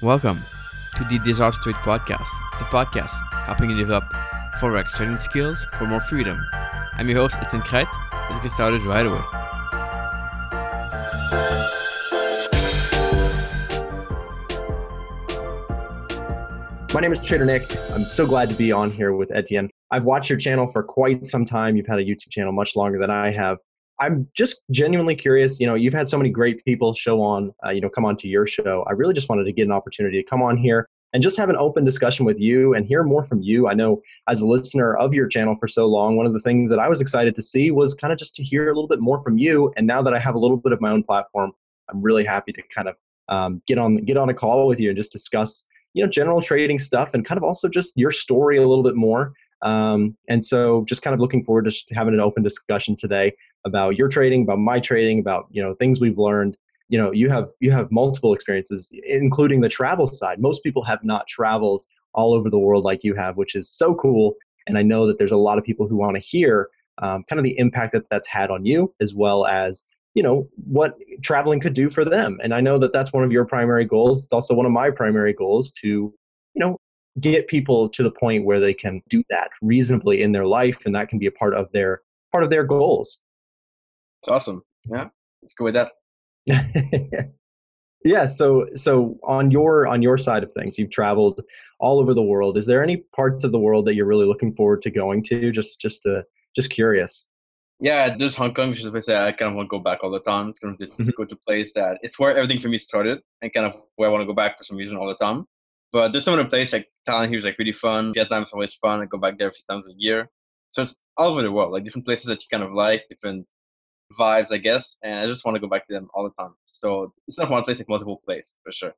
Welcome to the Desire To Trade Podcast, the podcast helping you develop forex trading skills for more freedom. I'm your host, Etienne Crête. Let's get started right away. My name is Trader Nick. I'm so glad to be on here with Etienne. I've watched your channel for quite some time. You've had a YouTube channel much longer than I have. I'm just genuinely curious. You know, you've had so many great people show on, uh, you know, come on to your show. I really just wanted to get an opportunity to come on here and just have an open discussion with you and hear more from you. I know as a listener of your channel for so long, one of the things that I was excited to see was kind of just to hear a little bit more from you. And now that I have a little bit of my own platform, I'm really happy to kind of um, get on get on a call with you and just discuss, you know, general trading stuff and kind of also just your story a little bit more. Um, and so, just kind of looking forward to having an open discussion today about your trading, about my trading, about you know things we've learned. You know, you have you have multiple experiences, including the travel side. Most people have not traveled all over the world like you have, which is so cool. And I know that there's a lot of people who want to hear um, kind of the impact that that's had on you, as well as you know what traveling could do for them. And I know that that's one of your primary goals. It's also one of my primary goals to you know get people to the point where they can do that reasonably in their life and that can be a part of their part of their goals it's awesome. Yeah, let's go with that. yeah. So, so on your on your side of things, you've traveled all over the world. Is there any parts of the world that you're really looking forward to going to? Just, just to, just curious. Yeah, just Hong Kong, which is a place that I kind of want to go back all the time. It's kind of this mm-hmm. go to place that it's where everything for me started and kind of where I want to go back for some reason all the time. But there's some other place like Thailand here is like really fun. Vietnam is always fun. I go back there a few times a year. So it's all over the world, like different places that you kind of like, different vibes, I guess, and I just want to go back to them all the time. So it's not one place, like multiple places for sure.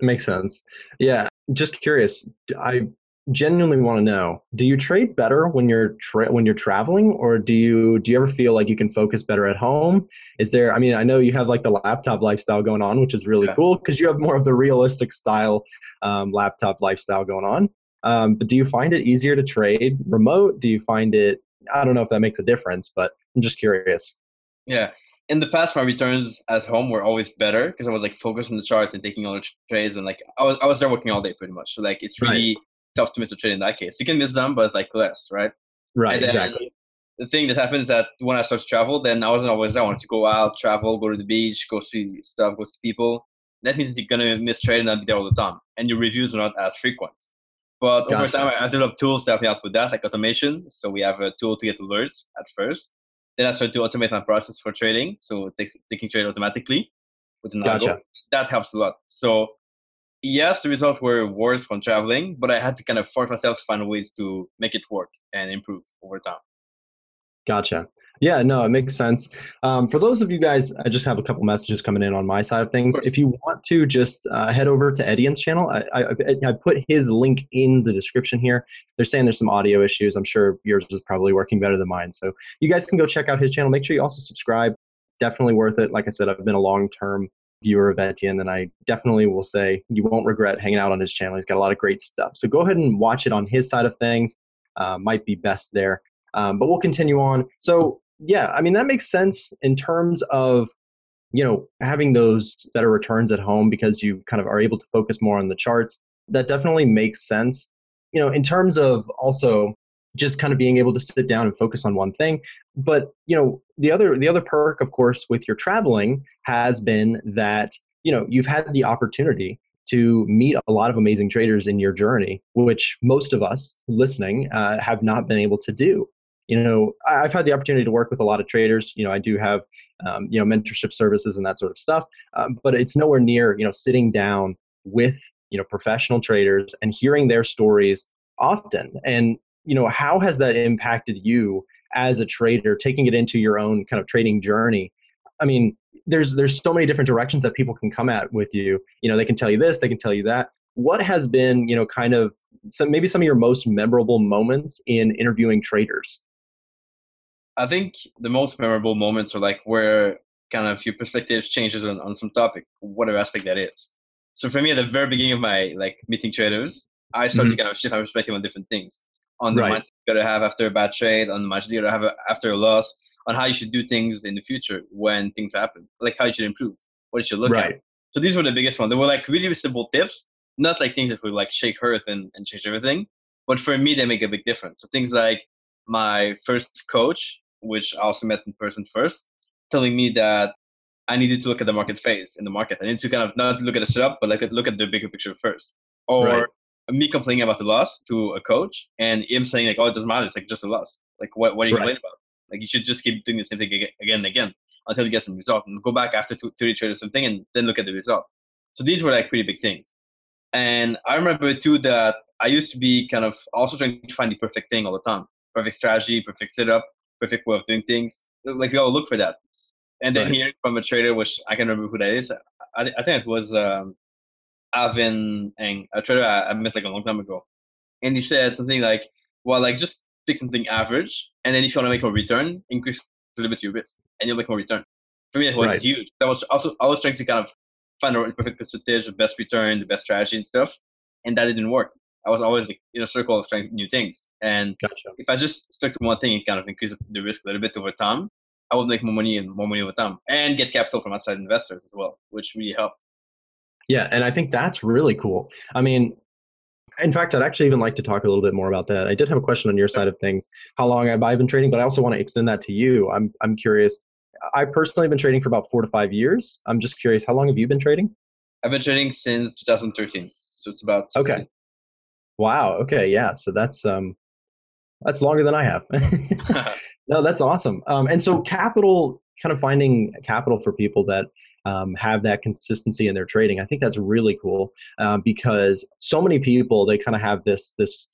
Makes sense. Yeah, just curious. I genuinely want to know: Do you trade better when you're tra- when you're traveling, or do you do you ever feel like you can focus better at home? Is there? I mean, I know you have like the laptop lifestyle going on, which is really yeah. cool because you have more of the realistic style um, laptop lifestyle going on. Um, but do you find it easier to trade remote? Do you find it? I don't know if that makes a difference, but I'm just curious. Yeah. In the past, my returns at home were always better because I was like focused on the charts and taking all the trades, and like I was I was there working all day pretty much. So like it's really right. Tough to miss a trade in that case. You can miss them, but like less, right? Right. exactly. The thing that happens that when I start to travel, then I wasn't always there. I wanted to go out, travel, go to the beach, go see stuff, go see people. That means you're gonna miss trade and not be there all the time, and your reviews are not as frequent. But gotcha. over time, I developed tools to help me out with that, like automation. So we have a tool to get alerts at first, then I started to automate my process for trading, so it takes taking trade automatically with an gotcha. algo. That helps a lot. So yes, the results were worse from traveling, but I had to kind of force myself to find ways to make it work and improve over time. Gotcha. Yeah, no, it makes sense. Um, for those of you guys, I just have a couple messages coming in on my side of things. Of if you want to, just uh, head over to Etienne's channel. I, I, I, put his link in the description here. They're saying there's some audio issues. I'm sure yours is probably working better than mine. So you guys can go check out his channel. Make sure you also subscribe. Definitely worth it. Like I said, I've been a long term viewer of Etienne, and I definitely will say you won't regret hanging out on his channel. He's got a lot of great stuff. So go ahead and watch it on his side of things. Uh, might be best there. Um, but we'll continue on. So yeah, I mean that makes sense in terms of you know having those better returns at home because you kind of are able to focus more on the charts. That definitely makes sense. You know, in terms of also just kind of being able to sit down and focus on one thing. But you know the other the other perk of course with your traveling has been that you know you've had the opportunity to meet a lot of amazing traders in your journey which most of us listening uh, have not been able to do. You know i've had the opportunity to work with a lot of traders. You know i do have um, you know mentorship services and that sort of stuff um, but it's nowhere near you know sitting down with you know professional traders and hearing their stories often. And you know how has that impacted you as a trader taking it into your own kind of trading journey i mean there's there's so many different directions that people can come at with you you know they can tell you this they can tell you that what has been you know kind of some maybe some of your most memorable moments in interviewing traders I think the most memorable moments are like where kind of your perspectives changes on, on some topic, whatever aspect that is. So for me, at the very beginning of my like meeting traders, I started mm-hmm. to kind of shift my perspective on different things. On the right. mindset you gotta have after a bad trade, on the mindset you gotta have after a loss, on how you should do things in the future when things happen, like how you should improve, what you should look right. at. So these were the biggest ones. They were like really simple tips, not like things that would like shake earth and, and change everything. But for me, they make a big difference. So things like my first coach, which I also met in person first, telling me that I needed to look at the market phase in the market. I need to kind of not look at the setup, but like look at the bigger picture first. Or right. Me complaining about the loss to a coach and him saying like, "Oh, it doesn't matter. It's like just a loss. Like, what what are you right. complaining about? Like, you should just keep doing the same thing again and again until you get some result, and go back after two, two trade or something, and then look at the result." So these were like pretty big things. And I remember too that I used to be kind of also trying to find the perfect thing all the time, perfect strategy, perfect setup, perfect way of doing things. Like, we all look for that and then right. hearing from a trader, which I can remember who that is, I, I think it was um, Alvin Eng, a trader I, I met like a long time ago, and he said something like, "Well, like just pick something average, and then if you want to make a return, increase a little bit your risk, and you'll make more return." For me, it was right. huge. That was also I was trying to kind of find the perfect percentage, the best return, the best strategy and stuff, and that didn't work. I was always like, in a circle of trying new things. And gotcha. if I just stuck to one thing and kind of increase the risk a little bit over time, I would make more money and more money over time and get capital from outside investors as well, which really helped. Yeah, and I think that's really cool. I mean, in fact, I'd actually even like to talk a little bit more about that. I did have a question on your side of things. How long have I been trading? But I also want to extend that to you. I'm I'm curious. I personally have been trading for about four to five years. I'm just curious, how long have you been trading? I've been trading since 2013, so it's about okay. Wow. Okay. Yeah. So that's um, that's longer than I have. no, that's awesome. Um, and so capital, kind of finding capital for people that um, have that consistency in their trading. I think that's really cool um, because so many people they kind of have this this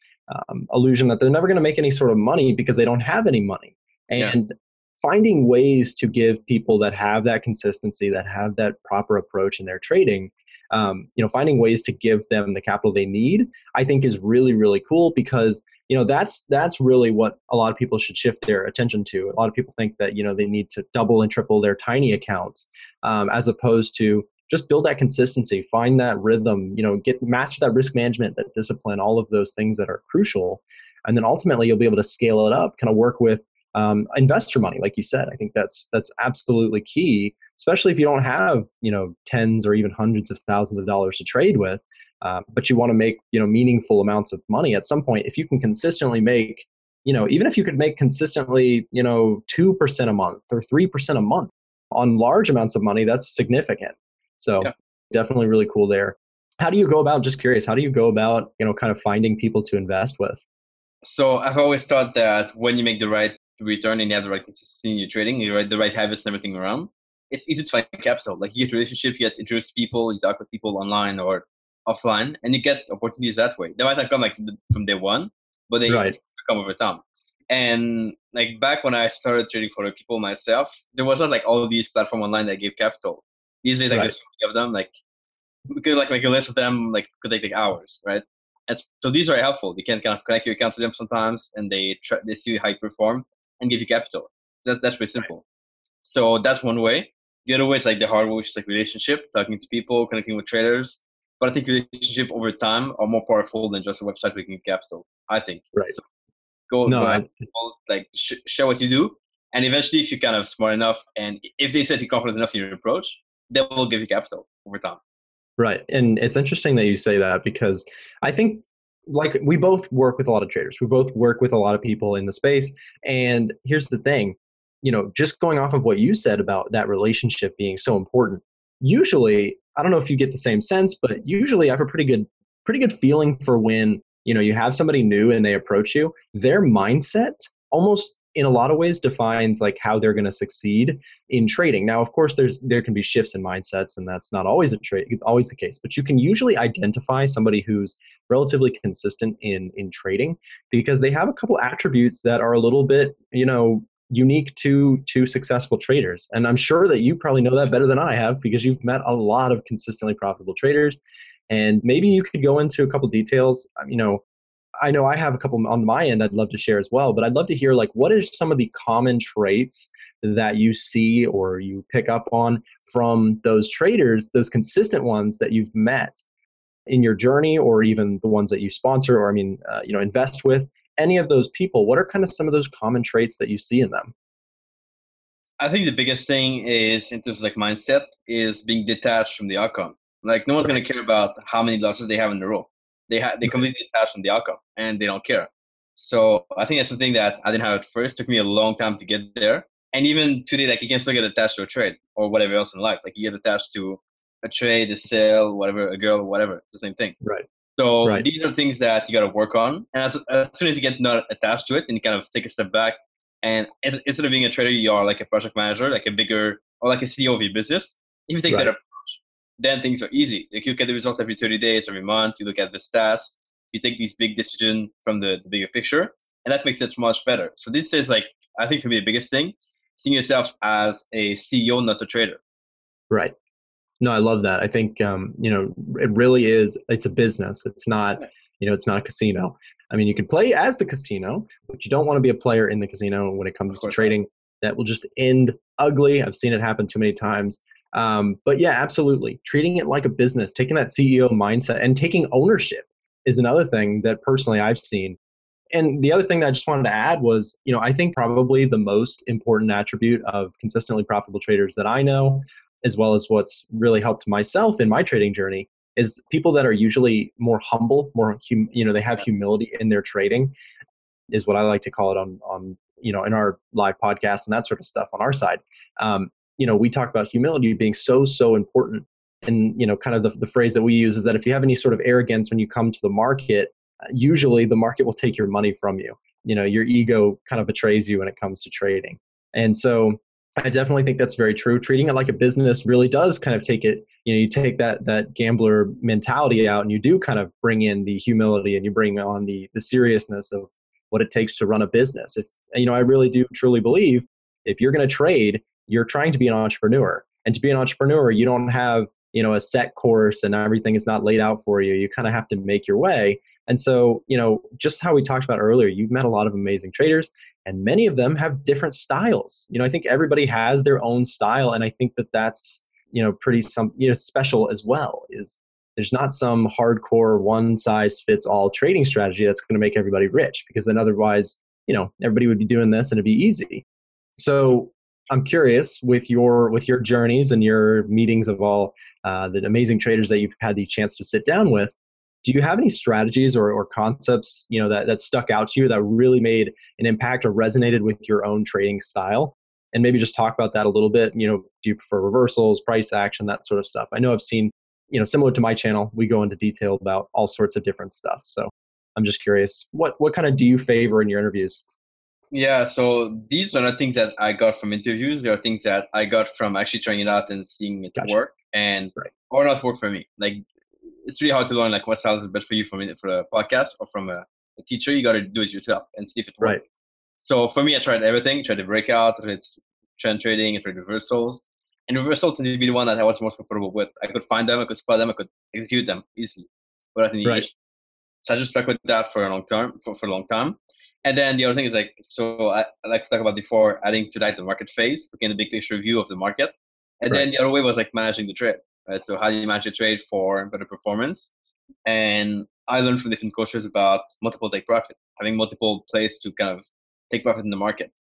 um, illusion that they're never going to make any sort of money because they don't have any money. And yeah. finding ways to give people that have that consistency, that have that proper approach in their trading, um, you know, finding ways to give them the capital they need, I think is really really cool because you know that's that's really what a lot of people should shift their attention to. A lot of people think that you know they need to double and triple their tiny accounts um, as opposed to just build that consistency, find that rhythm, you know, get master that risk management, that discipline, all of those things that are crucial, and then ultimately you'll be able to scale it up. Kind of work with um, investor money, like you said. I think that's that's absolutely key, especially if you don't have you know tens or even hundreds of thousands of dollars to trade with, uh, but you want to make you know meaningful amounts of money. At some point, if you can consistently make, you know, even if you could make consistently, you know, two percent a month or three percent a month on large amounts of money, that's significant. So yeah. definitely really cool there. How do you go about? Just curious. How do you go about you know kind of finding people to invest with? So I've always thought that when you make the right return and you have the right consistency in your trading, you right the right habits and everything around, it's easy to find capital. Like you get relationships, you get interested people, you talk with people online or offline, and you get opportunities that way. They might not come like from day one, but they right. come over time. And like back when I started trading for the people myself, there was not like all of these platform online that gave capital. Usually, like right. just give them like we could like make a list of them like could take like hours, right? And so these are helpful. You can kind of connect your account to them sometimes, and they try, they see how you perform, and give you capital. That, that's pretty simple. So that's one way. The other way is like the hard way, which is like relationship, talking to people, connecting with traders. But I think relationship over time are more powerful than just a website making capital. I think. Right. So go no, I, people, like sh- show what you do, and eventually, if you're kind of smart enough, and if they said you're confident enough in your approach, they will give you capital over time. Right, and it's interesting that you say that because I think like we both work with a lot of traders. We both work with a lot of people in the space. And here's the thing, you know, just going off of what you said about that relationship being so important. Usually, I don't know if you get the same sense, but usually I have a pretty good pretty good feeling for when, you know, you have somebody new and they approach you, their mindset almost in a lot of ways defines like how they're going to succeed in trading. Now, of course, there's there can be shifts in mindsets, and that's not always a trade always the case. But you can usually identify somebody who's relatively consistent in in trading because they have a couple attributes that are a little bit, you know, unique to to successful traders. And I'm sure that you probably know that better than I have because you've met a lot of consistently profitable traders. And maybe you could go into a couple details. You know, I know I have a couple on my end I'd love to share as well, but I'd love to hear like what are some of the common traits that you see or you pick up on from those traders, those consistent ones that you've met in your journey or even the ones that you sponsor or I mean, uh, you know, invest with. Any of those people, what are kind of some of those common traits that you see in them? I think the biggest thing is in terms of like mindset is being detached from the outcome. Like no one's gonna care about how many losses they have in a row. They have they completely detached from the outcome and they don't care. So I think that's something that I didn't have at first. It took me a long time to get there. And even today, like you can still get attached to a trade or whatever else in life. Like you get attached to a trade, a sale, whatever, a girl, whatever. It's the same thing. Right. So Right. these are things that you got to work on. And as, as soon as you get not attached to it and you kind of take a step back and ins- instead of being a trader, you are like a project manager, like a bigger or like a CEO of your business. If you take that Right. approach, then things are easy. Like you look at the result every 30 days, every month, you look at the stats, you take these big decisions from the, the bigger picture, and that makes it much better. So this is like, I think for me, the biggest thing, seeing yourself as a CEO, not a trader. Right. No, I love that. I think um, you know it really is. It's a business. It's not you know it's not a casino. I mean, you can play as the casino, but you don't want to be a player in the casino when it comes to trading. That will just end ugly. I've seen it happen too many times. Um, but yeah, absolutely. Treating it like a business, taking that CEO mindset, and taking ownership is another thing that personally I've seen. And the other thing that I just wanted to add was, you know, I think probably the most important attribute of consistently profitable traders that I know as well as what's really helped myself in my trading journey is people that are usually more humble more hum, you know they have humility in their trading is what i like to call it on on you know in our live podcast and that sort of stuff on our side um, you know we talk about humility being so so important and you know kind of the, the phrase that we use is that if you have any sort of arrogance when you come to the market usually the market will take your money from you you know your ego kind of betrays you when it comes to trading and so I definitely think that's very true. Treating it like a business really does kind of take it, you know, you take that that gambler mentality out and you do kind of bring in the humility and you bring on the the seriousness of what it takes to run a business. If you know, I really do truly believe if you're going to trade, you're trying to be an entrepreneur. And to be an entrepreneur, you don't have, you know, a set course and everything is not laid out for you. You kind of have to make your way. And so, you know, just how we talked about earlier, you've met a lot of amazing traders and many of them have different styles. You know, I think everybody has their own style and I think that that's, you know, pretty some, you know, special as well is there's not some hardcore one size fits all trading strategy that's going to make everybody rich because then otherwise, you know, everybody would be doing this and it'd be easy. So, I'm curious with your with your journeys and your meetings of all uh, the amazing traders that you've had the chance to sit down with. Do you have any strategies or, or concepts you know that, that stuck out to you that really made an impact or resonated with your own trading style? And maybe just talk about that a little bit. You know, do you prefer reversals, price action, that sort of stuff? I know I've seen, you know, similar to my channel, we go into detail about all sorts of different stuff. So I'm just curious, what what kind of do you favor in your interviews? Yeah, so these are not things that I got from interviews. They are things that I got from actually trying it out and seeing it Gotcha. work and Right. or not work for me. Like it's really hard to learn like what style is best for you from for a podcast or from a, a teacher. You got to do it yourself and see if it works. Right. So for me, I tried everything. Tried the breakout, tried trend trading, and tried reversals. And reversals tended to be the one that I was most comfortable with. I could find them, I could spot them, I could execute them easily without any Right. issue. So I just stuck with that for a long term, for, for a long time. And then the other thing is like, so I, I like to talk about before adding to that the market phase, looking at the big picture view of the market. And then the other way was like managing the trade, right? So how do you manage a trade for better performance? And I learned from different coaches about multiple take profit, having multiple plays to kind of take profit in the market.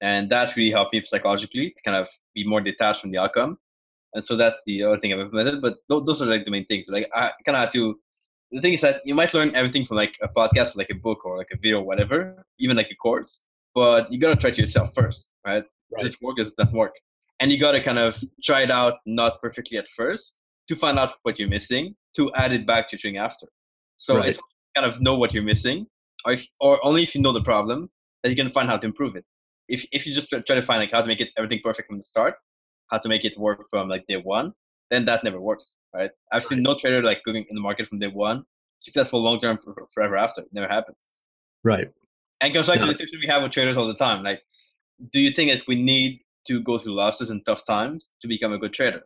And that really helped me psychologically to kind of be more detached from the outcome. And so that's the other thing I've implemented. But th- those are like the main things. Like I kind of had to the thing is that you might learn everything from like a podcast, like a book, or like a video, or whatever, even like a course. But you gotta try it yourself first, right? Does it work? Does it not work? And you gotta kind of try it out, not perfectly at first, to find out what you're missing, to add it back to your training after. So Right. it's kind of know what you're missing, or if, or only if you know the problem, that you can find how to improve it. If if you just try to find like how to make it everything perfect from the start, how to make it work from like day one, then that never works, right? I've seen no trader like going in the market from day one, successful long term for, forever after. It never happens. Right. And comes back to the discussion we have with traders all the time. Like, do you think that we need to go through losses and tough times to become a good trader?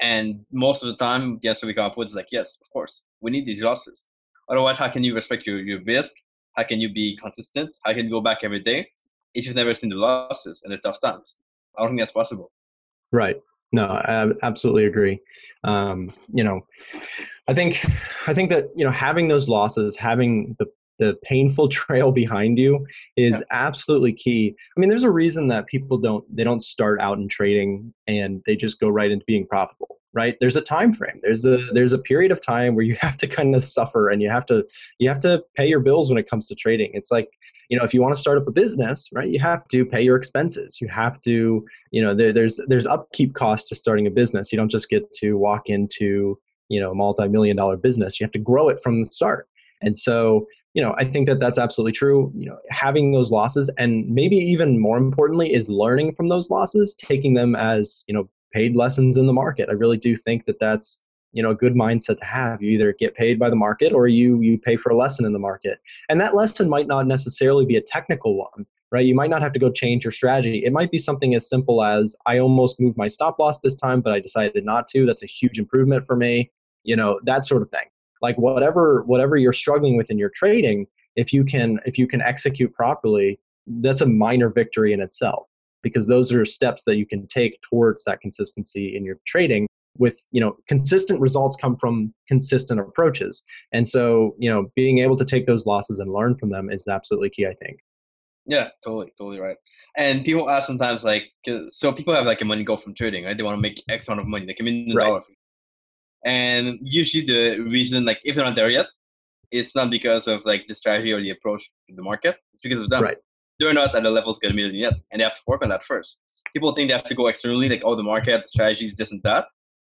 And most of the time, the answer we come up with is like, yes, of course, we need these losses. Otherwise, how can you respect your, your risk? How can you be consistent? How can you go back every day if you've never seen the losses and the tough times? I don't think that's possible. Right. No, I absolutely agree. Um, you know, I think I think that you know having those losses, having the the painful trail behind you is yeah. absolutely key. I mean, there's a reason that people don't they don't start out in trading and they just go right into being profitable, right? There's a time frame. There's a there's a period of time where you have to kind of suffer and you have to you have to pay your bills when it comes to trading. It's like, you know, if you want to start up a business, right? You have to pay your expenses. You have to, you know, there, there's there's upkeep costs to starting a business. You don't just get to walk into you know a multi-million dollar business you have to grow it from the start and so you know i think that that's absolutely true you know having those losses and maybe even more importantly is learning from those losses taking them as you know paid lessons in the market. I really do think that that's you know a good mindset to have. You either get paid by the market or you you pay for a lesson in the market. And that lesson might not necessarily be a technical one right? You might not have to go change your strategy. It might be something as simple as i almost moved my stop loss this time but i decided not to. That's a huge improvement for me you know that sort of thing. Like whatever whatever you're struggling with in your trading if you can if you can execute properly that's a minor victory in itself because those are steps that you can take towards that consistency in your trading with you know consistent results come from consistent approaches and so you know being able to take those losses and learn from them is absolutely key i think yeah totally totally right and people ask sometimes like so people have like a money goal from trading right they want to make x amount of money like a million right. dollars and usually the reason, like if they're not there yet, it's not because of like the strategy or the approach to the market. It's because of them. Right. They're not at the level to get a million yet, and they have to work on that first. People think they have to go externally, like oh the market, the strategy is just and that,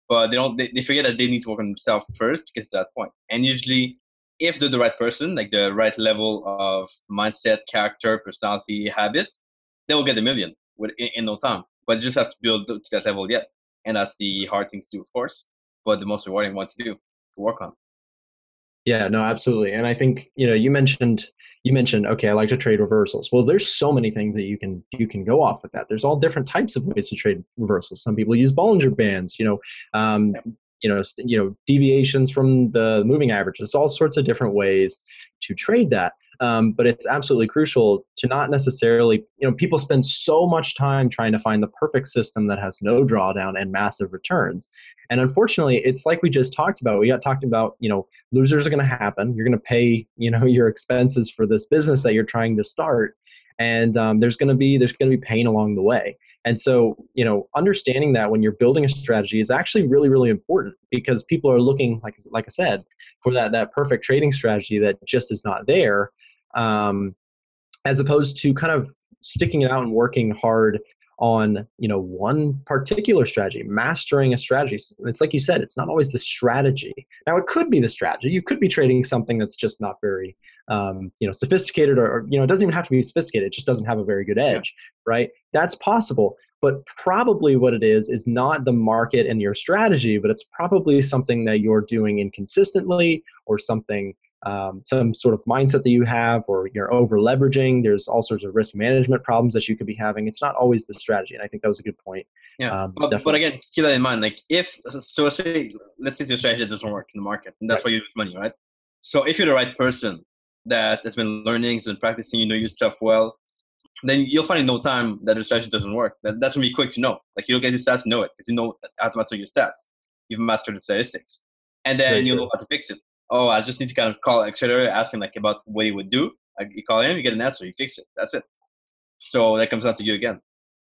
but they don't. They, they forget that they need to work on themselves first to get to that point. And usually, if they're the right person, like the right level of mindset, character, personality, habit, they will get a million with in, in no time. But just have to build to that level yet, and that's the hard thing to do, of course but the most rewarding one to do to work on yeah no absolutely and i think you know you mentioned you mentioned okay i like to trade reversals. Well there's so many things that you can you can go off with that. There's all different types of ways to trade reversals. Some people use bollinger bands you know um, you know you know deviations from the moving averages. All sorts of different ways to trade that um, but it's absolutely crucial to not necessarily, you know, people spend so much time trying to find the perfect system that has no drawdown and massive returns. And unfortunately, it's like we just talked about. We got talking about, you know, losers are going to happen. You're going to pay, you know, your expenses for this business that you're trying to start and um, there's going to be there's going to be pain along the way. And so you know understanding that when you're building a strategy is actually really really important because people are looking like like i said for that that perfect trading strategy that just is not there um, as opposed to kind of sticking it out and working hard on you know one particular strategy mastering a strategy. It's like you said it's not always the strategy. Now it could be the strategy. You could be trading something that's just not very um, you know sophisticated or, or, you know it doesn't even have to be sophisticated. It just doesn't have a very good edge yeah. right? That's possible. But probably what it is is not the market and your strategy but it's probably something that you're doing inconsistently or something um, some sort of mindset that you have or you're over leveraging there's all sorts of risk management problems that you could be having. It's not always the strategy and i think that was a good point. Yeah um, but, but, again keep that in mind like if so let's say let's say your strategy doesn't work in the market and that's right. why you lose money right? So if you're the right person that has been learning has been practicing you know your stuff well then you'll find in no time that the strategy doesn't work. That, that's gonna be quick to know. Like you'll get your stats know it because you know how to master your stats. You've mastered the statistics and then you'll know how to fix it oh, I just need to kind of call Accelerator, ask him like about what he would do. Like you call him, you get an answer, you fix it. That's it. So that comes down to you again.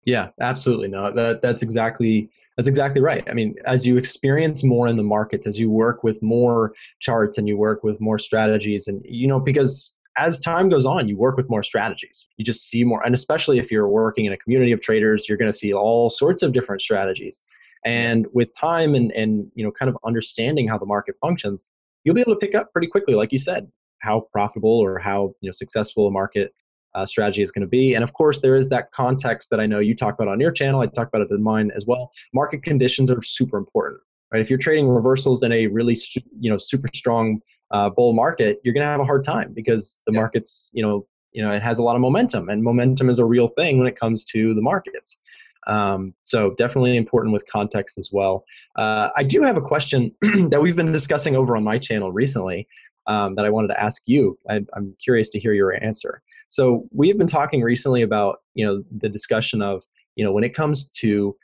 Yeah, absolutely. No, that that's exactly that's exactly right. I mean, as you experience more in the markets, as you work with more charts and you work with more strategies, and you know, because as time goes on, you work with more strategies. You just see more, and especially if you're working in a community of traders, you're going to see all sorts of different strategies. And with time and and you know, kind of understanding how the market functions, you'll be able to pick up pretty quickly, like you said, how profitable or how you know successful a market uh, strategy is going to be. And of course, there is that context that I know you talk about on your channel. I talk about it in mine as well. Market conditions are super important, right? If you're trading reversals in a really you know super strong uh, bull market, you're going to have a hard time because the yeah. market's you know you know it has a lot of momentum, and momentum is a real thing when it comes to the markets. Um, so definitely important with context as well. Uh, I do have a question that we've been discussing over on my channel recently um, that I wanted to ask you. I, I'm curious to hear your answer. So we have been talking recently about you know the discussion of you know when it comes to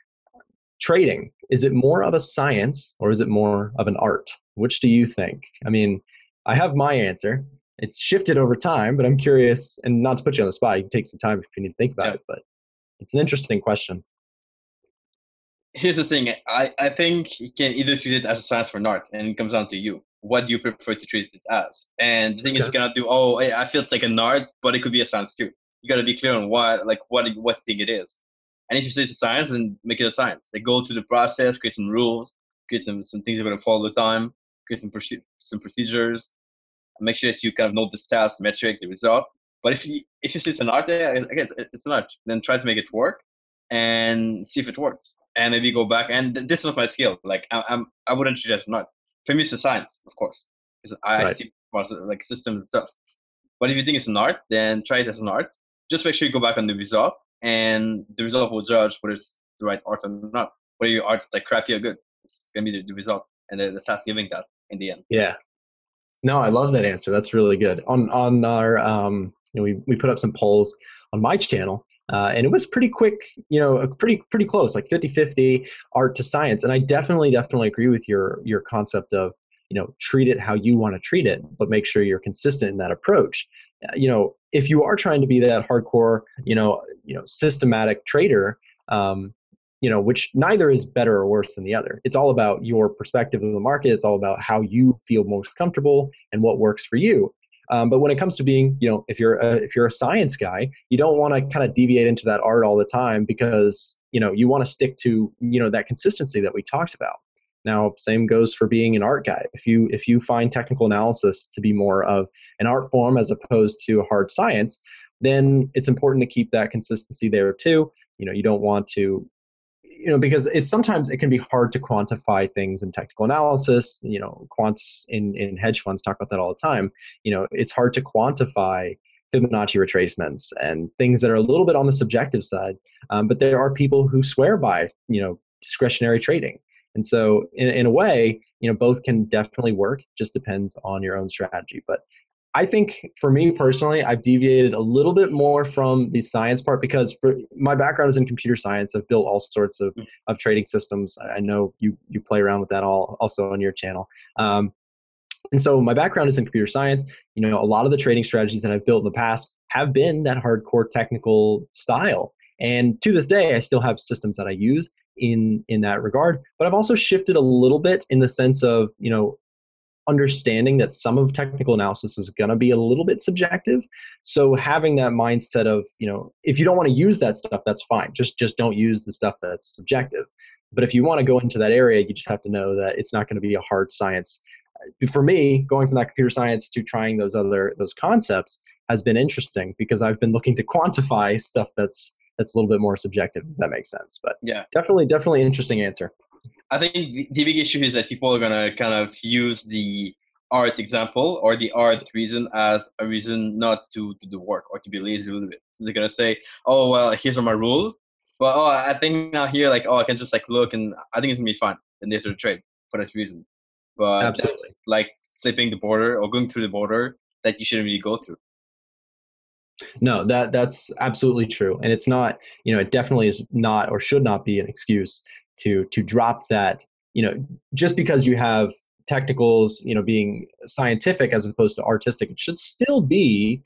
trading, is it more of a science or is it more of an art? Which do you think? I mean, I have my answer, it's shifted over time, but I'm curious, and not to put you on the spot, you can take some time if you need to think about Yeah. it, but it's an interesting question. Here's the thing. I, I think you can either treat it as a science or an art, and it comes down to you. What do you prefer to treat it as? And the thing is, you Okay. cannot do. Oh, I I feel it's like an art, but it could be a science too. You got to be clear on what, like, what what you think it is. And if you say it's a science, then make it a science. Like, go through the process, create some rules, create some some things you're going to follow the time, create some proce- some procedures. Make sure that you kind of know the stats, the metric, the result. But if you if you say it's an art, again, it's, it's an art. Then try to make it work and see if it works. And maybe go back. And th- this is not my skill. Like I, I'm, I wouldn't suggest not. For me, it's a science, of course, because I Right. see like systems and stuff. But if you think it's an art, then try it as an art. Just make sure you go back on the result, and the result will judge whether it's the right art or not. Whether your art is like crappy or good, it's gonna be the, the result, and the, the stats giving that in the end. Yeah. No, I love that answer. That's really good. On on our um, you know, we we put up some polls on my channel, uh, and it was pretty quick, you know, pretty pretty close, like 50-50 art to science. And I definitely definitely agree with your your concept of you know treat it how you want to treat it, but make sure you're consistent in that approach. Uh, You know, if you are trying to be that hardcore, you know, you know, systematic trader. Um, you know which neither is better or worse than the other it's all about your perspective of the market it's all about how you feel most comfortable and what works for you um, but when it comes to being you know if you're a, if you're a science guy you don't want to kind of deviate into that art all the time because you know you want to stick to you know that consistency that we talked about. Now same goes for being an art guy. If you if you find technical analysis to be more of an art form as opposed to hard science then it's important to keep that consistency there too. You know you don't want to you know because it's sometimes it can be hard to quantify things in technical analysis. You know quants in in hedge funds talk about that all the time. You know it's hard to quantify fibonacci retracements and things that are a little bit on the subjective side um, but there are people who swear by you know discretionary trading. And so in, in a way you know both can definitely work. Just depends on your own strategy. But I think for me personally, I've deviated a little bit more from the science part because for my background is in computer science. I've built all sorts of, of trading systems. I know you you play around with that all also on your channel. Um, and so my background is in computer science. You know, a lot of the trading strategies that I've built in the past have been that hardcore technical style. And to this day, I still have systems that I use in in that regard. But I've also shifted a little bit in the sense of you know understanding that some of technical analysis is going to be a little bit subjective. So having that mindset of you know if you don't want to use that stuff that's fine. Just just don't use the stuff that's subjective. But if you want to go into that area you just have to know that it's not going to be a hard science. Uh, for me going from that computer science to trying those other those concepts has been interesting because i've been looking to quantify stuff that's that's a little bit more subjective if that makes sense. But Yeah. definitely definitely interesting answer I think the, the big issue is that people are gonna kind of use the art example or the art reason as a reason not to do the work or to be lazy a little bit. So they're gonna say, "Oh well, here's my rule," but oh, I think now here like oh, I can just like look and I think it's gonna be fine. Then they have to trade for that reason. But Absolutely. like flipping the border or going through the border that you shouldn't really go through. No, that that's absolutely true, and it's not. You know, it definitely is not or should not be an excuse to to drop that. You know, just because you have technicals, you know, being scientific as opposed to artistic, it should still be,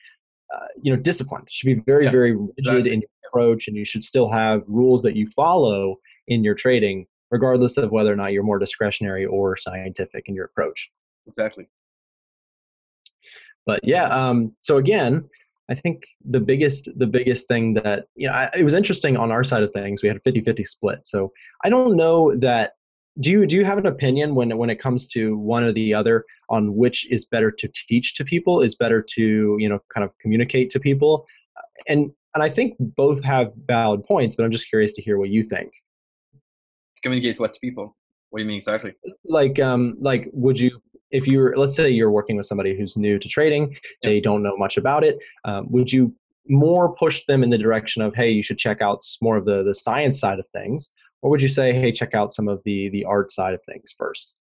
uh, you know, disciplined. It should be very Yeah, very rigid exactly. in your approach, and you should still have rules that you follow in your trading, regardless of whether or not you're more discretionary or scientific in your approach. Exactly. but yeah um, so again i think the biggest the biggest thing that you know I, it was interesting on our side of things we had a 50-50 split so i don't know that do you do you have an opinion when when it comes to one or the other on which is better to teach to people is better to you know kind of communicate to people and and i think both have valid points but i'm just curious to hear what you think Communicate what to people. What do you mean exactly? like um like would you if you're let's say you're working with somebody who's new to trading they don't know much about it um, would you more push them in the direction of hey you should check out more of the the science side of things or would you say hey check out some of the the art side of things first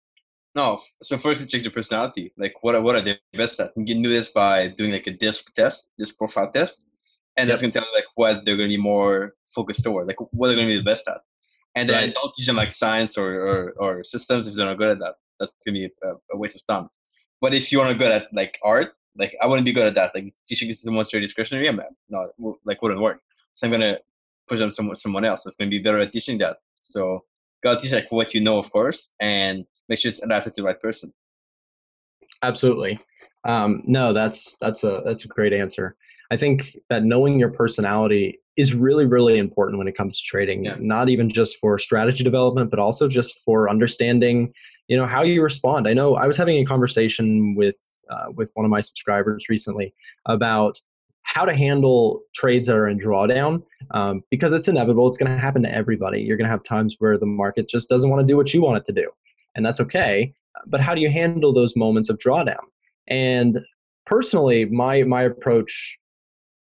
No, so first you check the personality. Like what are, what are they best at? You can do this by doing like a disc test, disc profile test, and that's gonna tell you like what they're gonna be more focused toward, like what they're gonna be the best at. And then Right. don't teach them like science or, or, or systems if they're not good at that. That's gonna be a, a waste of time. But if you are not good at like art, Like I wouldn't be good at that. Like teaching someone straight discretionary, yeah, man, no, like wouldn't work. So I'm gonna push them someone someone else that's gonna be better at teaching that. So gotta teach like what you know, of course, and make sure it's adapted to the right person. Absolutely. Um, no, that's that's a that's a great answer. I think that knowing your personality is really really important when it comes to trading. Yeah. Not even just for strategy development, but also just for understanding, you know, how you respond. I know I was having a conversation with uh, with one of my subscribers recently about how to handle trades that are in drawdown um, because it's inevitable. It's going to happen to everybody. You're going to have times where the market just doesn't want to do what you want it to do, and that's okay. But how do you handle those moments of drawdown? And personally, my my approach,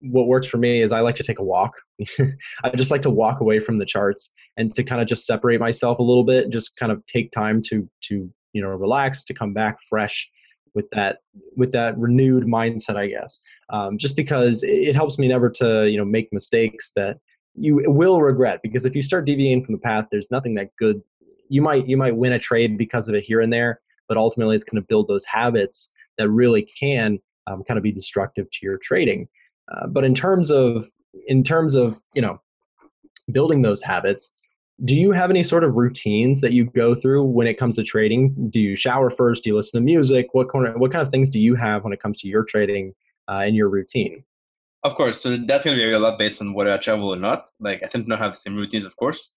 what works for me is I like to take a walk. I just like to walk away from the charts and to kind of just separate myself a little bit, just kind of take time to to you know relax, to come back fresh with that with that renewed mindset i guess um, just because it helps me never to you know make mistakes that you will regret because if you start deviating from the path there's nothing that good you might you might win a trade because of it here and there but ultimately it's going to build those habits that really can um, kind of be destructive to your trading uh, but in terms of in terms of you know building those habits do you have any sort of routines that you go through when it comes to trading? Do you shower first? Do you listen to music? What kind of, what kind of things do you have when it comes to your trading uh, and your routine? Of course, so that's going to be a lot based on whether I travel or not. Like I tend to not have the same routines, of course.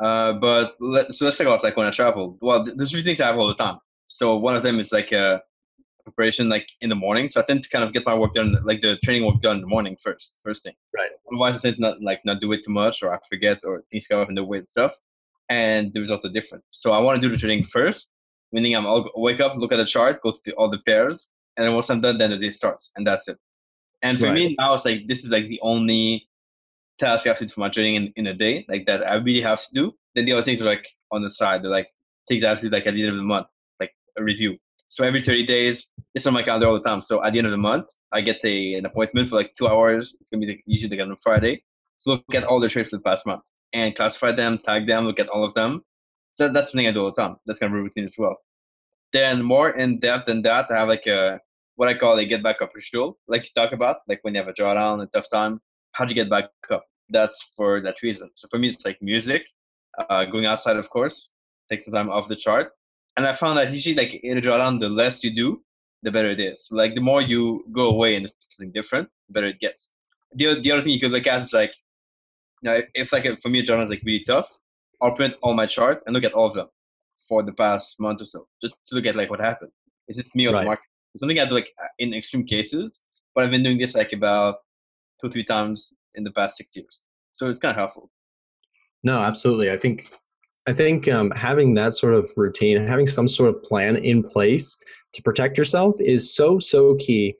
Uh, but let, so let's talk about like when I travel. Well, there's three things I have all the time. So one of them is like uh, preparation like in the morning. So I tend to kind of get my work done, like the training work done in the morning first, first thing. Right. Otherwise, I tend to not like not do it too much, or I forget, or things go up in the way and stuff, and the results are different. So I want to do the training first, meaning I'm I'll wake up, look at the chart, go through all the pairs, and then once I'm done, then the day starts, and that's it. And for right. me now, it's like this is like the only task I have to do for my training in, in a day, like that I really have to do. Then the other things are like on the side, they're like things I have to do like at the end of the month, like a review. So every 30 days, it's on my calendar all the time. So at the end of the month, I get a, an appointment for like two hours. It's gonna be usually like on Friday. To look at all the trades for the past month and classify them, tag them, look at all of them. So that's something I do all the time. That's kind of a routine as well. Then more in depth than that, I have like a what I call a get back up ritual, like you talk about, like when you have a drawdown, a tough time. How do you get back up? That's for that reason. So for me, it's like music, uh, going outside, of course, take some time off the chart, and I found that usually like in a drawdown, the less you do, the better it is. Like the more you go away and do something different, the better it gets. The, the other thing you could look at is like, know, if, like for me a drawdown is like really tough, I'll print all my charts and look at all of them for the past month or so, just to look at like what happened. Is it me or right. the market? It's something I do like uh, in extreme cases, but I've been doing this like about two three times in the past six years, so it's kind of helpful. No, absolutely. I think I think um, having that sort of routine, having some sort of plan in place to protect yourself is so so key.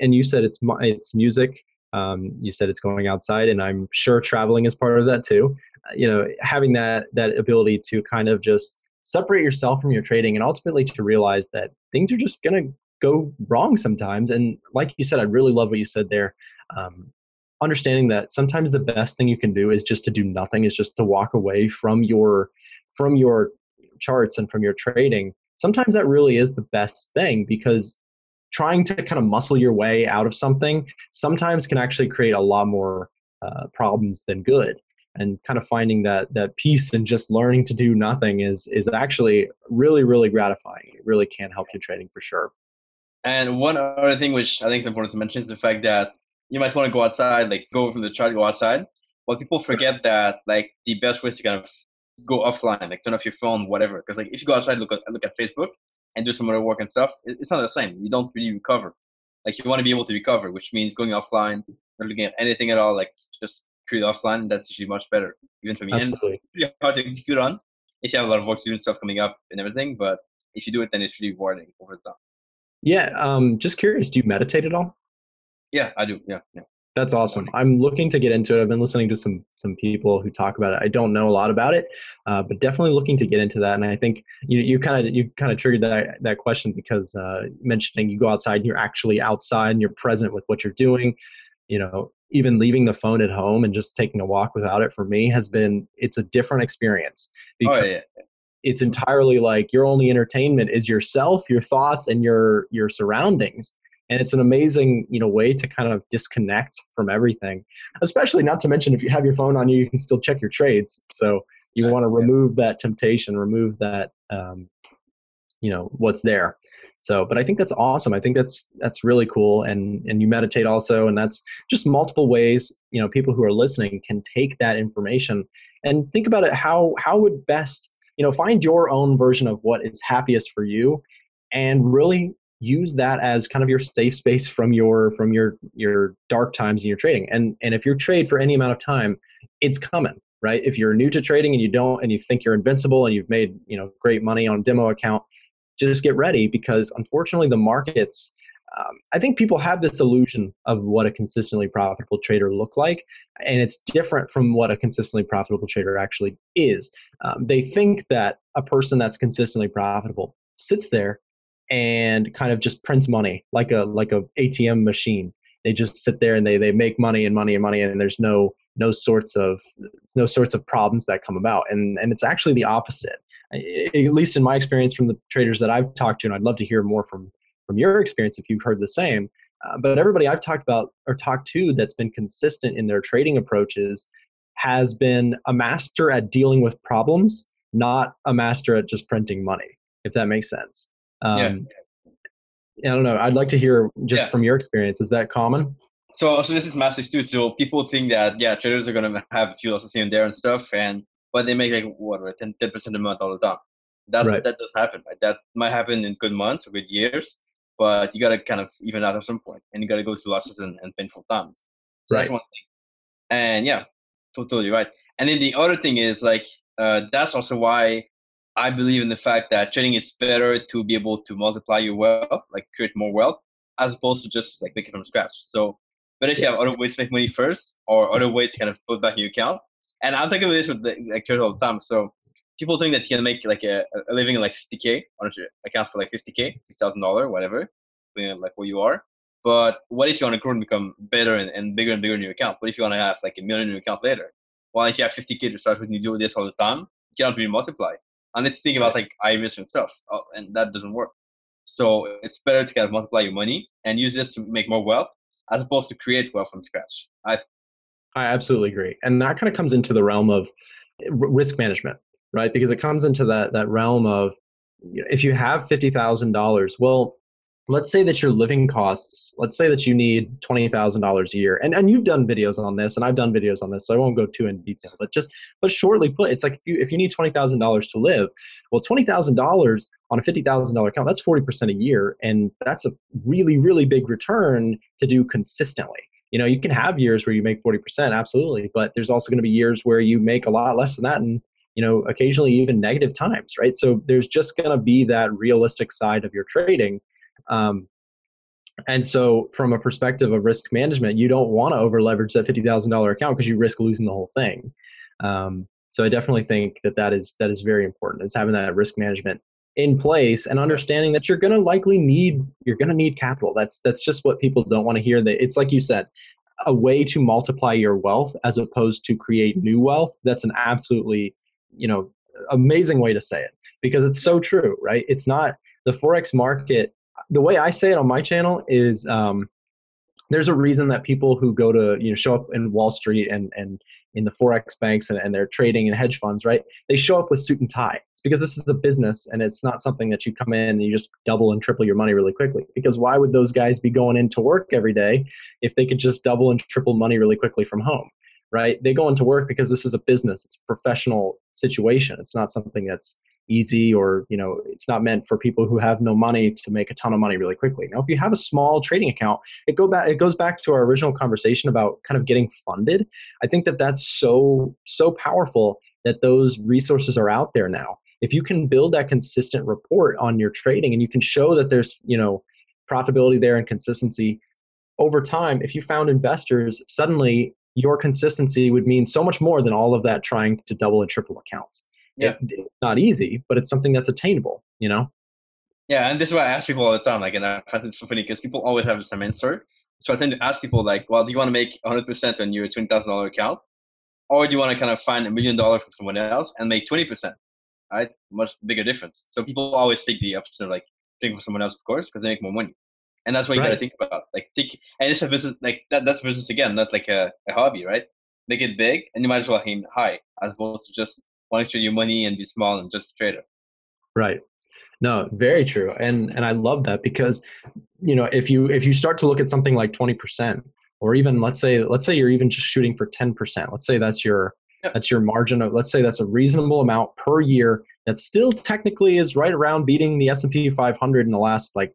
And you said it's it's music. Um, you said it's going outside, and I'm sure traveling is part of that too. Uh, you know, having that that ability to kind of just separate yourself from your trading, and ultimately to realize that things are just gonna go wrong sometimes. And like you said, I really love what you said there. Um, understanding that sometimes the best thing you can do is just to do nothing is just to walk away from your from your charts and from your trading. Sometimes that really is the best thing because trying to kind of muscle your way out of something sometimes can actually create a lot more uh, problems than good. And kind of finding that that peace and just learning to do nothing is is actually really really gratifying. It really can help your trading for sure. And one other thing which i think is important to mention is the fact that you might want to go outside, like go from the chart, go outside. But people forget that like the best way is to kind of go offline, like turn off your phone, whatever. Because like if you go outside, look at look at Facebook and do some other work and stuff, it's not the same. You don't really recover. Like you want to be able to recover, which means going offline, not looking at anything at all, like just create offline. That's usually much better, even for me. Absolutely. And pretty hard to execute on if you have a lot of work to do and stuff coming up and everything. But if you do it, then it's really rewarding over time. Yeah. Um. Just curious. Do you meditate at all? Yeah, I do. Yeah, yeah. That's awesome. I'm looking to get into it. I've been listening to some some people who talk about it. I don't know a lot about it, uh, but definitely looking to get into that. And I think you you kind of you kind of triggered that that question because uh, mentioning you go outside and you're actually outside and you're present with what you're doing. You know, even leaving the phone at home and just taking a walk without it for me has been it's a different experience because oh, yeah. it's entirely like your only entertainment is yourself, your thoughts, and your your surroundings and it's an amazing you know way to kind of disconnect from everything especially not to mention if you have your phone on you you can still check your trades. So you want to remove that temptation remove that um, you know what's there. So but i think that's awesome. I think that's that's really cool. And and you meditate also and that's just multiple ways you know people who are listening can take that information and think about it how how would best you know find your own version of what is happiest for you and really use that as kind of your safe space from your from your your dark times in your trading. And and if you trade for any amount of time it's coming right? If you're new to trading and you don't and you think you're invincible and you've made you know great money on demo account just get ready because unfortunately the markets um, i think people have this illusion of what a consistently profitable trader look like and it's different from what a consistently profitable trader actually is. Um, they think that a person that's consistently profitable sits there and kind of just prints money like a like a ATM machine. They just sit there and they they make money and money and money and there's no no sorts of no sorts of problems that come about and and it's actually the opposite. At least in my experience from the traders that I've talked to, and I'd love to hear more from from your experience if you've heard the same. Uh, but everybody I've talked about or talked to that's been consistent in their trading approaches has been a master at dealing with problems, not a master at just printing money. If that makes sense. Um, yeah. I don't know. I'd like to hear just yeah. from your experience. Is that common? So, so this is massive too. So people think that yeah, traders are gonna have a few losses here and there and stuff, and but they make like what 10 percent a month all the time. That's right. that does happen. Right? That might happen in good months or good years, but you gotta kind of even out at some point, and you gotta go through losses and, and painful times. So right. that's one thing. And yeah, totally right. And then the other thing is like uh, that's also why I believe in the fact that trading is better to be able to multiply your wealth, like create more wealth, as opposed to just like making from scratch. So, but if yes. you have other ways to make money first, or other ways to kind of put back in your account, and I'm thinking of this with like trade all the time. So people think that you can make like a, a living in like 50k on an account for like 50k, six thousand dollar, whatever, like where you are. But what if you want to grow and become better and, and bigger and bigger in your account? What if you want to have like a million in your account later? Well, if you have 50k to start with and you do this all the time, you cannot really multiply and let's think about like iris and stuff and that doesn't work. So it's better to kind of multiply your money and use this to make more wealth as opposed to create wealth from scratch. I i absolutely agree. And that kind of comes into the realm of risk management right? Because it comes into that that realm of if you have $50000 well let's say that your living costs let's say that you need $20000 a year and, and you've done videos on this and i've done videos on this so i won't go too in detail but just but shortly put it's like if you, if you need $20000 to live well $20000 on a $50000 account that's 40% a year and that's a really really big return to do consistently. You know you can have years where you make 40% absolutely but there's also going to be years where you make a lot less than that and you know occasionally even negative times right? So there's just going to be that realistic side of your trading um, and so, from a perspective of risk management, you don't want to over leverage that fifty thousand dollar account because you risk losing the whole thing. Um, so, I definitely think that that is that is very important. Is having that risk management in place and understanding that you're going to likely need you're going to need capital. That's that's just what people don't want to hear. That it's like you said, a way to multiply your wealth as opposed to create new wealth. That's an absolutely you know amazing way to say it because it's so true, right? It's not the forex market the way I say it on my channel is um, there's a reason that people who go to you know show up in Wall Street and and in the forex banks and, and they're trading in hedge funds, right? They show up with suit and tie. It's because this is a business and it's not something that you come in and you just double and triple your money really quickly. Because why would those guys be going into work every day if they could just double and triple money really quickly from home? Right? They go into work because this is a business. It's a professional situation. It's not something that's easy or you know it's not meant for people who have no money to make a ton of money really quickly. Now if you have a small trading account it go back it goes back to our original conversation about kind of getting funded. I think that that's so so powerful that those resources are out there now. If you can build that consistent report on your trading and you can show that there's you know profitability there and consistency over time if you found investors suddenly your consistency would mean so much more than all of that trying to double and triple accounts yeah. It, it's not easy, but it's something that's attainable, you know? Yeah, and this is what I ask people all the time. Like, and I find it so funny because people always have the same answer. So I tend to ask people, like, well, do you want to make 100% on your $20,000 account? Or do you want to kind of find a million dollars from someone else and make 20%? Right? Much bigger difference. So people always take the option of like think for someone else, of course, because they make more money. and that's what you Right. gotta think about. Like think, and it's a business like that. That's business again, not like a, a hobby, right? Make it big, and you might as well aim high, as opposed to just trade your money and be small and just a trader. Right. No, very true. And and I love that because you know, if you if you start to look at something like 20% or even let's say let's say you're even just shooting for 10%. Let's say that's your Yep. that's your margin of let's say that's a reasonable amount per year that still technically is right around beating the S&P 500 in the last like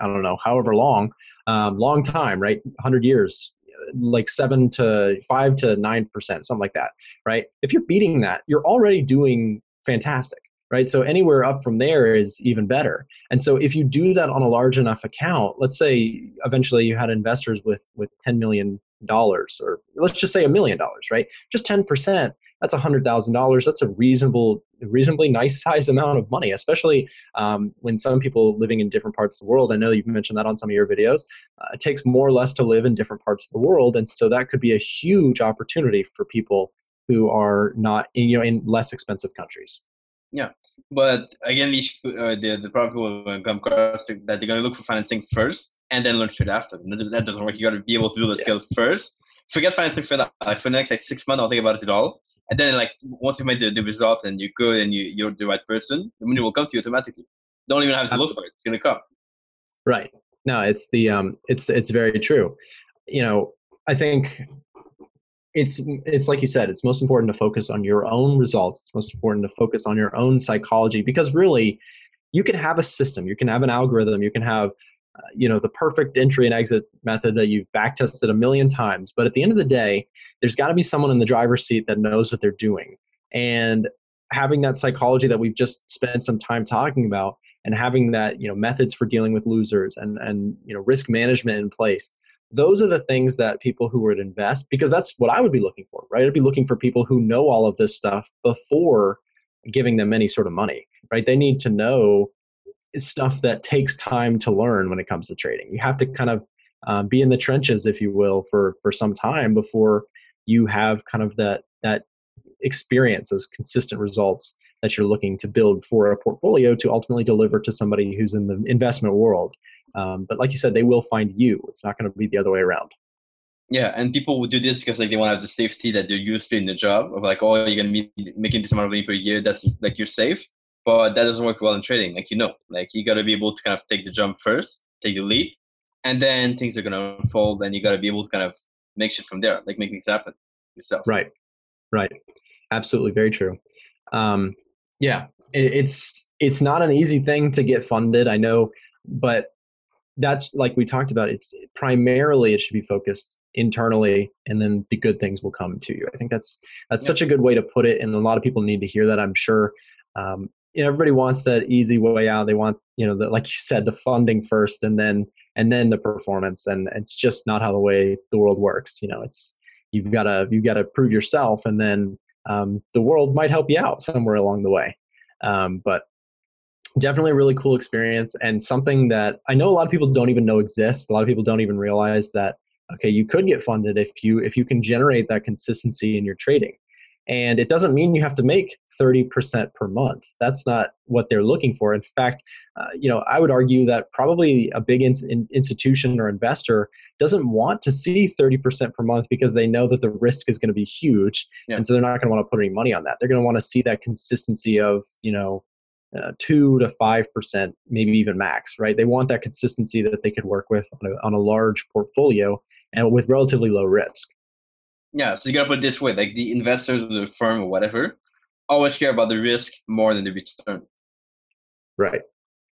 I don't know, however long, um, long time, right? 100 years, like seven to five to nine percent, something like that, right? If you're beating that, you're already doing fantastic, right? So anywhere up from there is even better. And so if you do that on a large enough account, let's say eventually you had investors with with 10 million dollars, or let's just say a million dollars, right? Just 10 percent. That's a hundred thousand dollars. That's a reasonable, reasonably nice size amount of money, especially um, when some people living in different parts of the world. I know you've mentioned that on some of your videos. Uh, it takes more or less to live in different parts of the world, and so that could be a huge opportunity for people who are not in you know in less expensive countries. Yeah. But again, these uh, the the problem will come across that they're gonna look for financing first and then learn trade after. That doesn't work. You gotta be able to build a Yeah. skill first. Forget financing for that. Like for the next like six months, I'll think about it at all. And then like once you've made the, the result and you're good and you you're the right person, the money will come to you automatically. Don't even have to look for it. It's gonna come. Right. No, it's the um it's it's very true. You know, I think it's it's like you said, it's most important to focus on your own results. It's most important to focus on your own psychology because really you can have a system, you can have an algorithm, you can have you know the perfect entry and exit method that you've back tested a million times, but at the end of the day, there's got to be someone in the driver's seat that knows what they're doing. And having that psychology that we've just spent some time talking about and having that you know methods for dealing with losers and and you know risk management in place those are the things that people who would invest because that's what i would be looking for right i'd be looking for people who know all of this stuff before giving them any sort of money right they need to know stuff that takes time to learn when it comes to trading you have to kind of uh, be in the trenches if you will for for some time before you have kind of that that experience those consistent results that you're looking to build for a portfolio to ultimately deliver to somebody who's in the investment world. Um, but like you said, they will find you. It's not going to be the other way around. Yeah, and people would do this because like they want to have the safety that they're used to in the job of like, oh, you're gonna be making this amount of money per year. That's like you're safe, but that doesn't work well in trading. Like you know, like you got to be able to kind of take the jump first, take the lead, and then things are gonna unfold, and you got to be able to kind of make shit from there, like make things happen yourself. Right. Right. Absolutely. Very true. Um, yeah, it, it's it's not an easy thing to get funded. I know, but that's like we talked about. It's primarily it should be focused internally, and then the good things will come to you. I think that's that's Yeah. such a good way to put it, and a lot of people need to hear that. I'm sure. Um, you know, everybody wants that easy way out. They want, you know, the, like you said, the funding first, and then and then the performance. And it's just not how the way the world works. You know, it's you've got to you've got to prove yourself, and then um, the world might help you out somewhere along the way. Um, but definitely a really cool experience and something that I know a lot of people don't even know exists. A lot of people don't even realize that okay, you could get funded if you if you can generate that consistency in your trading. And it doesn't mean you have to make 30% per month. That's not what they're looking for. In fact, uh, you know, I would argue that probably a big in, in, institution or investor doesn't want to see 30% per month because they know that the risk is going to be huge. Yeah. And so they're not going to want to put any money on that. They're going to want to see that consistency of, you know, uh, two to five percent, maybe even max, right? They want that consistency that they could work with on a, on a large portfolio and with relatively low risk. Yeah, so you gotta put it this way: like the investors or the firm or whatever always care about the risk more than the return. Right,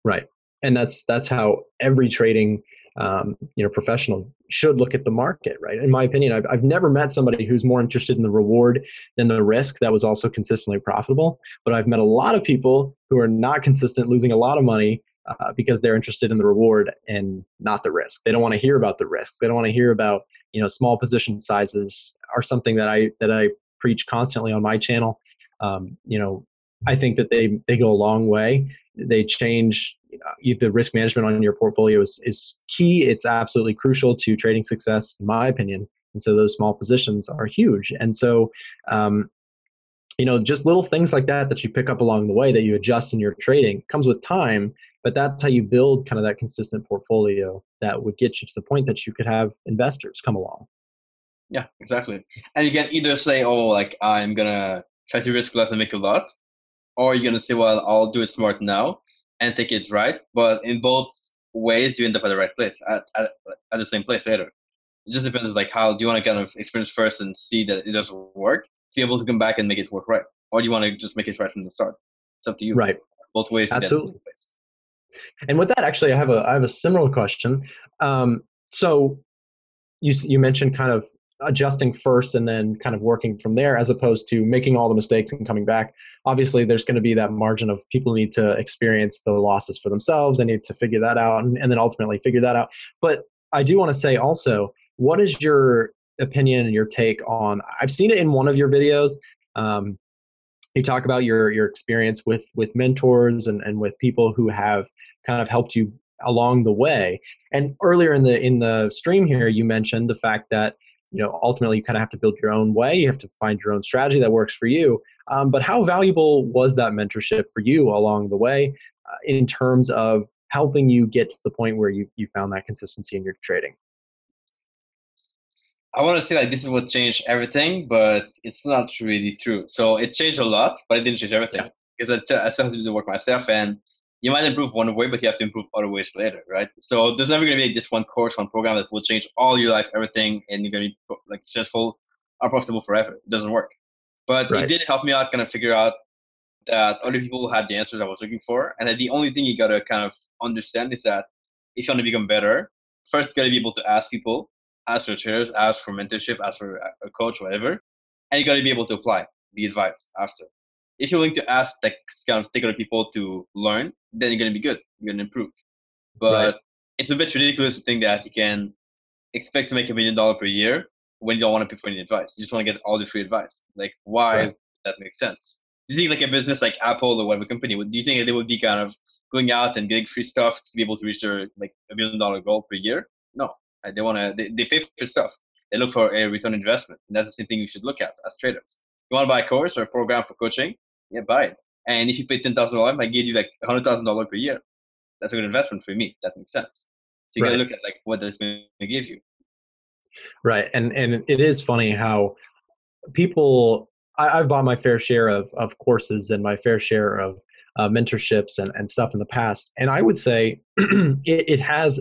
right, and that's that's how every trading um, you know professional should look at the market, right? In my opinion, I've I've never met somebody who's more interested in the reward than the risk that was also consistently profitable. But I've met a lot of people who are not consistent, losing a lot of money uh, because they're interested in the reward and not the risk. They don't want to hear about the risk. They don't want to hear about you know small position sizes are something that I that I preach constantly on my channel. Um, you know, I think that they they go a long way. They change know, the risk management on your portfolio is is key. It's absolutely crucial to trading success, in my opinion. And so those small positions are huge. And so, um, you know, just little things like that that you pick up along the way that you adjust in your trading comes with time. But that's how you build kind of that consistent portfolio that would get you to the point that you could have investors come along. Yeah exactly. And you can either say oh like i'm gonna try to risk less and make a lot or you're gonna say well i'll do it smart now and take it right but in both ways you end up at the right place at, at, at the same place later it just depends like how do you want to kind of experience first and see that it doesn't work to be able to come back and make it work right? Or do you want to just make it right from the start? It's up to you. Right. Both ways absolutely and with that actually i have a i have a similar question. Um, so you you mentioned kind of adjusting first and then kind of working from there as opposed to making all the mistakes and coming back. Obviously there's going to be that margin of people need to experience the losses for themselves. They need to figure that out and, and then ultimately figure that out. But i do want to say also what is your opinion and your take on i've seen it in one of your videos um, you talk about your your experience with with mentors and and with people who have kind of helped you along the way? And earlier in the in the stream here you mentioned the fact that you know ultimately you kind of have to build your own way you have to find your own strategy that works for you. Um, but how valuable was that mentorship for you along the way uh, in terms of helping you get to the point where you, you found that consistency in your trading I want to say like this is what changed everything, but it's not really true. So it changed a lot, but it didn't change everything yeah. because I, I still have to do the work myself. And you might improve one way, but you have to improve other ways later, right? So there's never going to be this one course, one program that will change all your life, everything, and you're going to be like successful or profitable forever. It doesn't work. But right. it did help me out, kind of figure out that other people had the answers I was looking for, and that the only thing you got to kind of understand is that if you want to become better, first you got to be able to ask people ask for tutors, ask for mentorship, ask for a coach, whatever, and you got to be able to apply the advice after. If you're willing to ask, like, kind of take other people to learn, then you're going to be good. You're going to improve. But right. it's a bit ridiculous to think that you can expect to make a million dollar per year when you don't want to pay for any advice. You just want to get all the free advice. Like, why right. that makes sense? Do you think like a business like Apple or whatever company, do you think they would be kind of going out and getting free stuff to be able to reach their like a million dollar goal per year? No, they want to they, they pay for stuff. They look for a return investment. And that's the same thing you should look at as traders. You want to buy a course or a program for coaching? Yeah, buy it. And if you pay ten thousand dollars, I give you like hundred thousand dollars per year. That's a good investment for me. That makes sense. So you right. gotta look at like what that's going to give you. Right, and and it is funny how people. I, have bought my fair share of of courses and my fair share of uh, mentorships and and stuff in the past, and I would say it, it has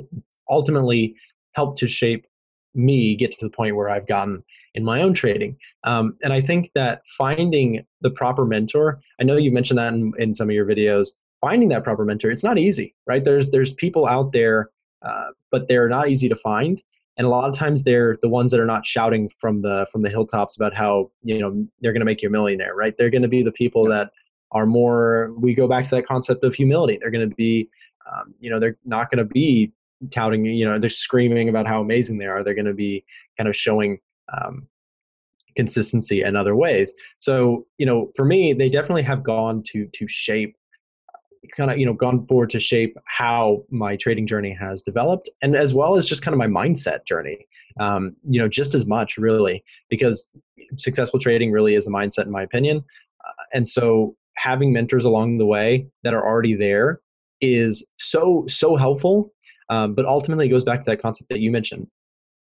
ultimately helped to shape me get to the point where I've gotten in my own trading. Um, and I think that finding the proper mentor, I know you mentioned that in, in, some of your videos, finding that proper mentor, it's not easy, right? There's, there's people out there, uh, but they're not easy to find. And a lot of times they're the ones that are not shouting from the, from the hilltops about how, you know, they're going to make you a millionaire, right? They're going to be the people that are more, we go back to that concept of humility. They're going to be, um, you know, they're not going to be touting, you know, they're screaming about how amazing they are. They're going to be kind of showing um, consistency in other ways. So, you know, for me, they definitely have gone to to shape kind of you know gone forward to shape how my trading journey has developed and as well as just kind of my mindset journey um, you know just as much really because successful trading really is a mindset in my opinion uh, and so having mentors along the way that are already there is so so helpful um, but ultimately, it goes back to that concept that you mentioned.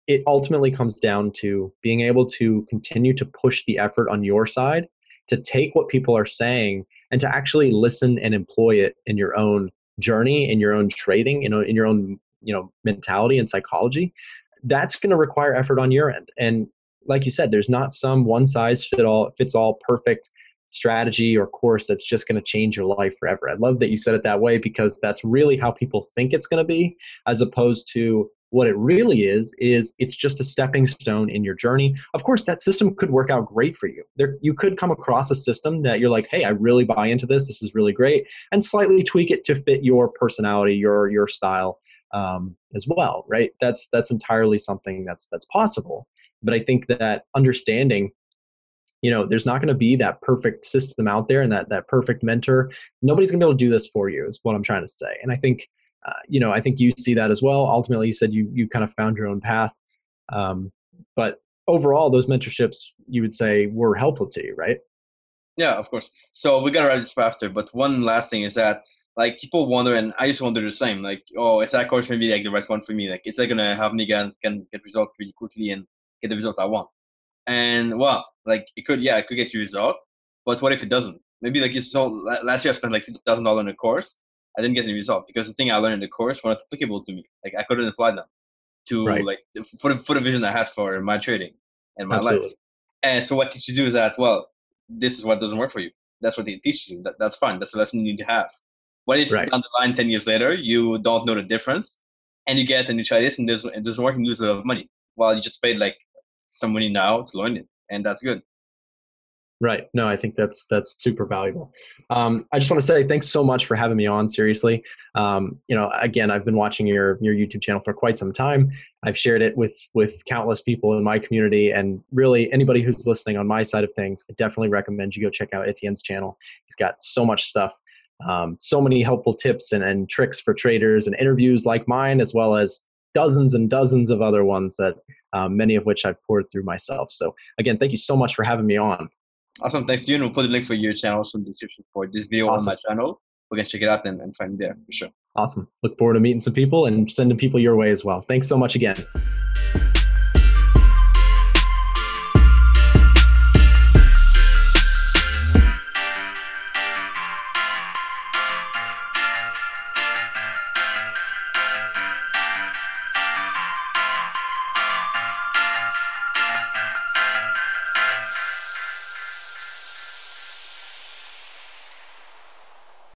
It ultimately comes down to being able to continue to push the effort on your side to take what people are saying and to actually listen and employ it in your own journey, in your own trading, you know, in your own you know mentality and psychology. That's going to require effort on your end. And like you said, there's not some one size fit all fits all perfect strategy or course that's just going to change your life forever. I love that you said it that way because that's really how people think it's going to be, as opposed to what it really is is it's just a stepping stone in your journey. Of course that system could work out great for you. There you could come across a system that you're like hey i really buy into this. This is really great and slightly tweak it to fit your personality your your style um, as well right? That's that's entirely something that's that's possible. But i think that understanding you know there's not going to be that perfect system out there and that that perfect mentor nobody's going to be able to do this for you is what i'm trying to say and i think uh, you know i think you see that as well ultimately you said you you kind of found your own path um, but overall those mentorships you would say were helpful to you right yeah of course so we got to write this faster but one last thing is that like people wonder, and I just wonder the same. Like, oh, is that course maybe like the right one for me? Like, it's like gonna help me get can get results really quickly and get the result I want. And well, like it could, yeah, it could get you result. But what if it doesn't? Maybe like you saw last year, I spent like two thousand dollars on a course. I didn't get any result because the thing I learned in the course wasn't applicable to me. Like I couldn't apply them to right. like for the for the vision I had for my trading and my Absolutely. life. And so what teachers do is that well, this is what doesn't work for you. That's what they teach you. That, that's fine. That's a lesson you need to have. What if right. down the line, ten years later, you don't know the difference, and you get and you try this and there's it doesn't work and you lose a lot of money. Well, you just paid like some money now to learn it, and that's good. Right. No, I think that's that's super valuable. Um, I just want to say thanks so much for having me on. Seriously, um, you know, again, I've been watching your your YouTube channel for quite some time. I've shared it with with countless people in my community, and really anybody who's listening on my side of things, I definitely recommend you go check out Etienne's channel. He's got so much stuff, um, so many helpful tips and, and tricks for traders, and interviews like mine, as well as dozens and dozens of other ones that um, many of which I've poured through myself. So again, thank you so much for having me on. Awesome. Thanks, June. We'll put the link for your channel in the description for this video awesome. on my channel. We can check it out and, and find it there for sure. Awesome. Look forward to meeting some people and sending people your way as well. Thanks so much again.